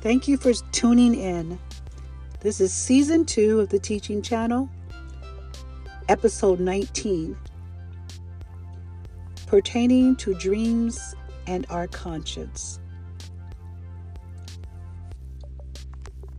Thank you for tuning in. This is season two of the Teaching Channel, episode 19, pertaining to dreams and our conscience.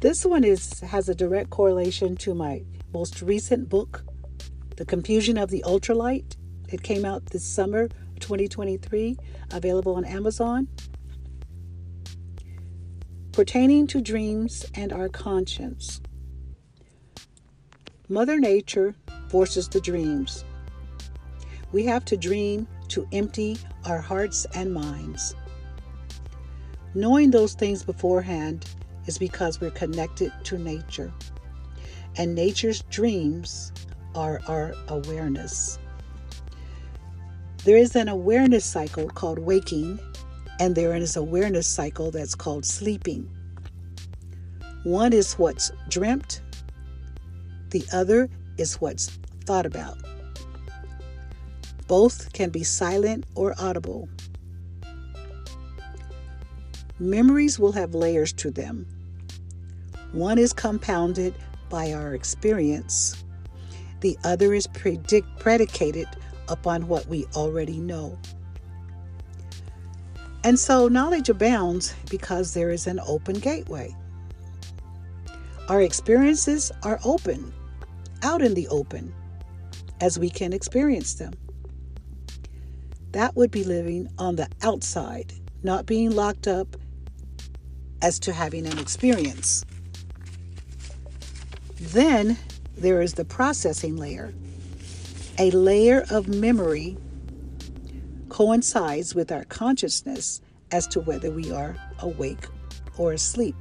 This one is has a direct correlation to my most recent book, The Confusion of the Ultralight. It came out this summer 2023, available on Amazon. Pertaining to dreams and our conscience. Mother Nature forces the dreams. We have to dream to empty our hearts and minds. Knowing those things beforehand is because we're connected to nature. And nature's dreams are our awareness. There is an awareness cycle called waking, and there is awareness cycle that's called sleeping. One is what's dreamt, the other is what's thought about. Both can be silent or audible. Memories will have layers to them. One is compounded by our experience, the other is predict- predicated upon what we already know. And so knowledge abounds because there is an open gateway. Our experiences are open, out in the open, as we can experience them. That would be living on the outside, not being locked up as to having an experience. Then there is the processing layer. A layer of memory coincides with our consciousness as to whether we are awake or asleep.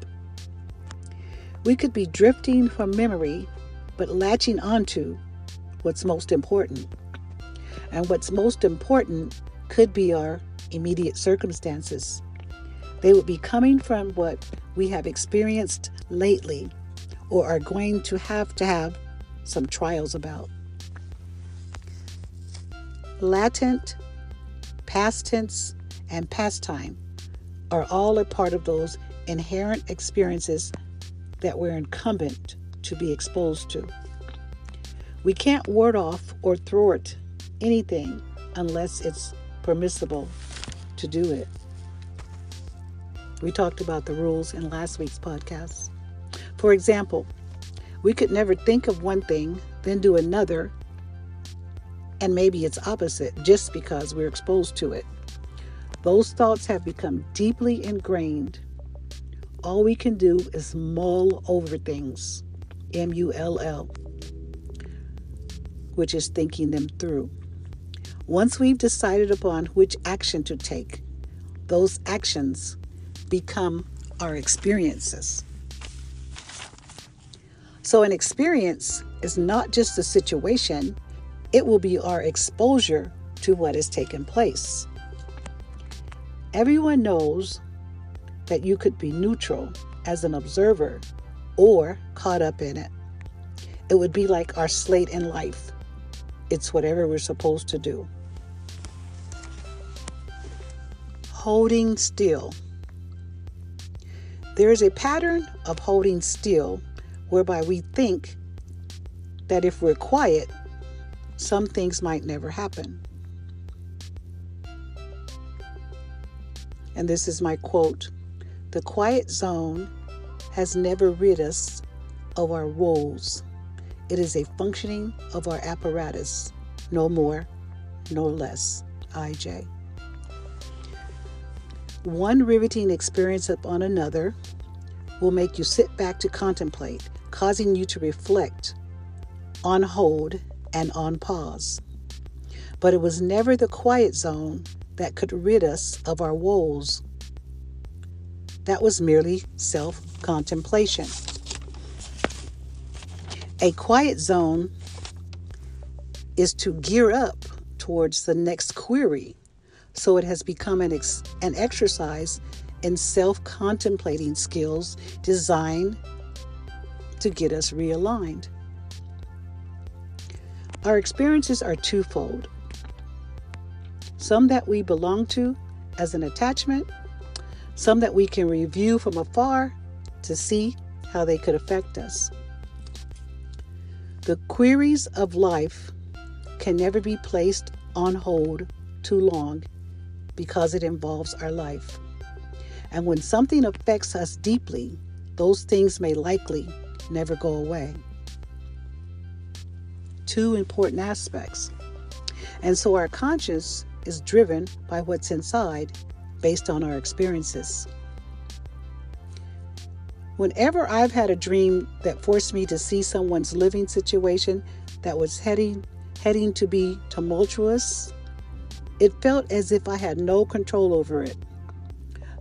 We could be drifting from memory, but latching onto what's most important. And what's most important could be our immediate circumstances. They would be coming from what we have experienced lately or are going to have to have some trials about. Latent, past tense, and past time are all a part of those inherent experiences that we're incumbent to be exposed to. We can't ward off or thwart anything unless it's permissible to do it. We talked about the rules in last week's podcast. For example, we could never think of one thing, then do another, and maybe it's opposite just because we're exposed to it. Those thoughts have become deeply ingrained. All we can do is mull over things, M U L L, which is thinking them through. Once we've decided upon which action to take, those actions become our experiences. So, an experience is not just a situation, it will be our exposure to what has taken place. Everyone knows that you could be neutral as an observer or caught up in it. It would be like our slate in life. It's whatever we're supposed to do. Holding still. There is a pattern of holding still whereby we think that if we're quiet, some things might never happen. And this is my quote The quiet zone has never rid us of our woes. It is a functioning of our apparatus, no more, no less. IJ. One riveting experience upon another will make you sit back to contemplate, causing you to reflect, on hold, and on pause. But it was never the quiet zone that could rid us of our woes. That was merely self contemplation. A quiet zone is to gear up towards the next query, so it has become an, ex- an exercise in self contemplating skills designed to get us realigned. Our experiences are twofold some that we belong to as an attachment, some that we can review from afar to see how they could affect us. The queries of life can never be placed on hold too long because it involves our life. And when something affects us deeply, those things may likely never go away. Two important aspects. And so our conscience is driven by what's inside based on our experiences. Whenever I've had a dream that forced me to see someone's living situation that was heading heading to be tumultuous, it felt as if I had no control over it.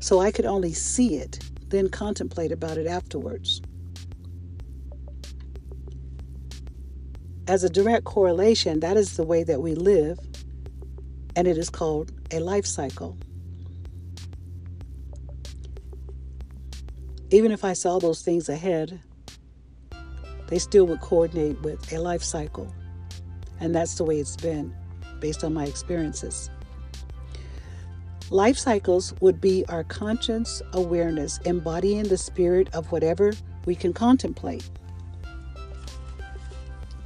So I could only see it, then contemplate about it afterwards. As a direct correlation, that is the way that we live, and it is called a life cycle. Even if I saw those things ahead, they still would coordinate with a life cycle. And that's the way it's been based on my experiences. Life cycles would be our conscious awareness embodying the spirit of whatever we can contemplate.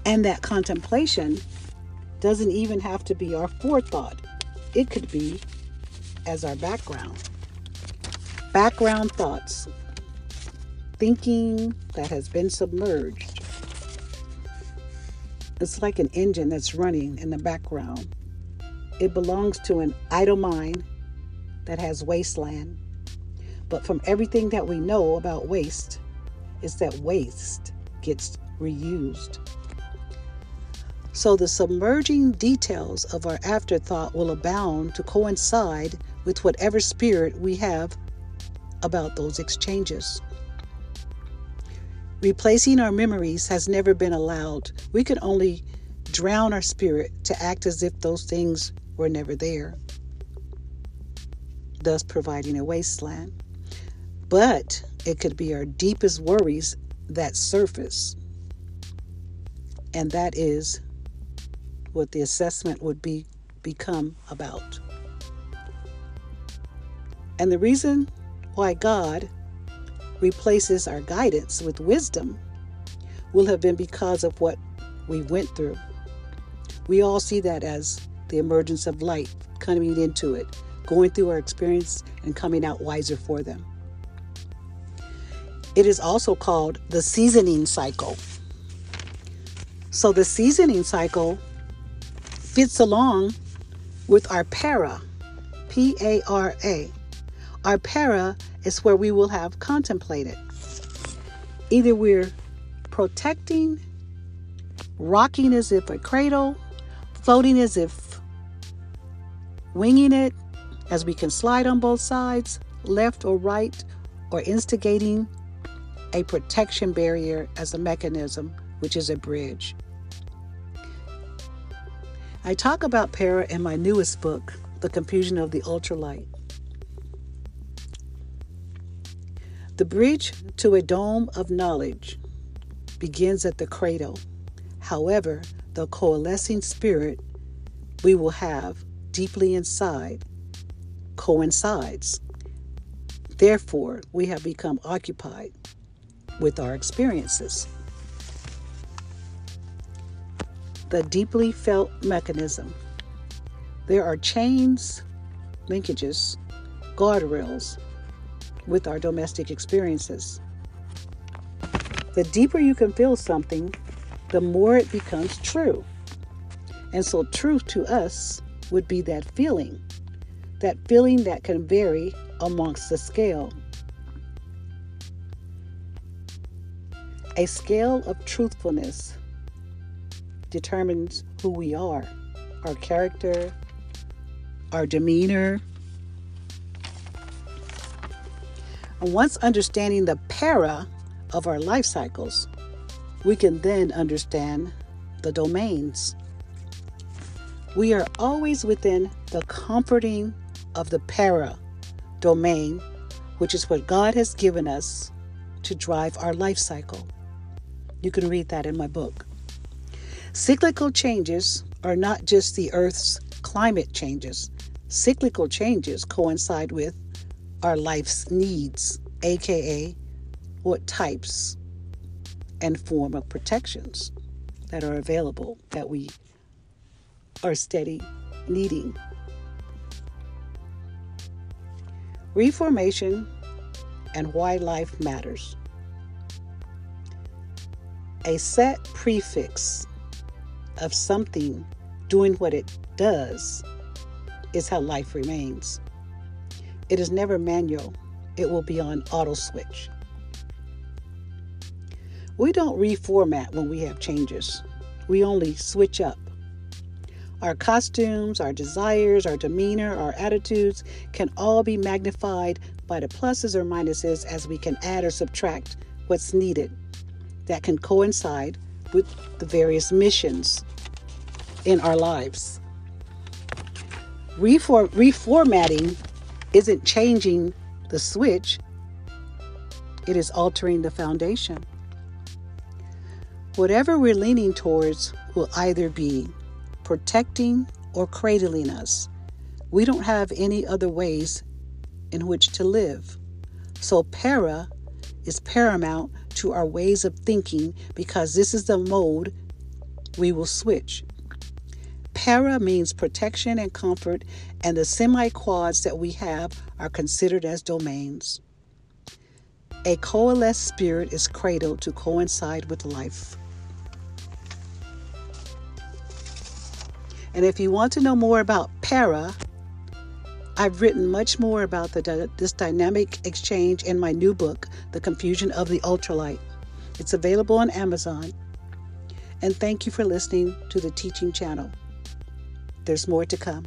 And that contemplation doesn't even have to be our forethought, it could be as our background. Background thoughts, thinking that has been submerged. It's like an engine that's running in the background. It belongs to an idle mind that has wasteland. But from everything that we know about waste, is that waste gets reused. So the submerging details of our afterthought will abound to coincide with whatever spirit we have about those exchanges. Replacing our memories has never been allowed. We can only drown our spirit to act as if those things were never there, thus providing a wasteland. But it could be our deepest worries that surface, and that is what the assessment would be become about. And the reason why God replaces our guidance with wisdom will have been because of what we went through. We all see that as the emergence of light coming into it, going through our experience and coming out wiser for them. It is also called the seasoning cycle. So, the seasoning cycle fits along with our para, P A R A. Our para is where we will have contemplated. Either we're protecting, rocking as if a cradle, floating as if winging it, as we can slide on both sides, left or right, or instigating a protection barrier as a mechanism, which is a bridge. I talk about para in my newest book, The Confusion of the Ultralight. The bridge to a dome of knowledge begins at the cradle. However, the coalescing spirit we will have deeply inside coincides. Therefore, we have become occupied with our experiences. The deeply felt mechanism. There are chains, linkages, guardrails with our domestic experiences. The deeper you can feel something, the more it becomes true. And so, truth to us would be that feeling, that feeling that can vary amongst the scale. A scale of truthfulness determines who we are our character, our demeanor. And once understanding the para of our life cycles, we can then understand the domains. We are always within the comforting of the para domain, which is what God has given us to drive our life cycle. You can read that in my book. Cyclical changes are not just the Earth's climate changes, cyclical changes coincide with our life's needs, aka what types and form of protections that are available that we are steady needing. Reformation and why life matters. A set prefix of something doing what it does is how life remains. It is never manual, it will be on auto switch. We don't reformat when we have changes, we only switch up. Our costumes, our desires, our demeanor, our attitudes can all be magnified by the pluses or minuses as we can add or subtract what's needed that can coincide with the various missions in our lives. Reform, reformatting isn't changing the switch, it is altering the foundation. Whatever we're leaning towards will either be protecting or cradling us. We don't have any other ways in which to live. So, para is paramount to our ways of thinking because this is the mode we will switch. Para means protection and comfort, and the semi quads that we have are considered as domains. A coalesced spirit is cradled to coincide with life. And if you want to know more about para, I've written much more about the, this dynamic exchange in my new book, The Confusion of the Ultralight. It's available on Amazon. And thank you for listening to the teaching channel. There's more to come.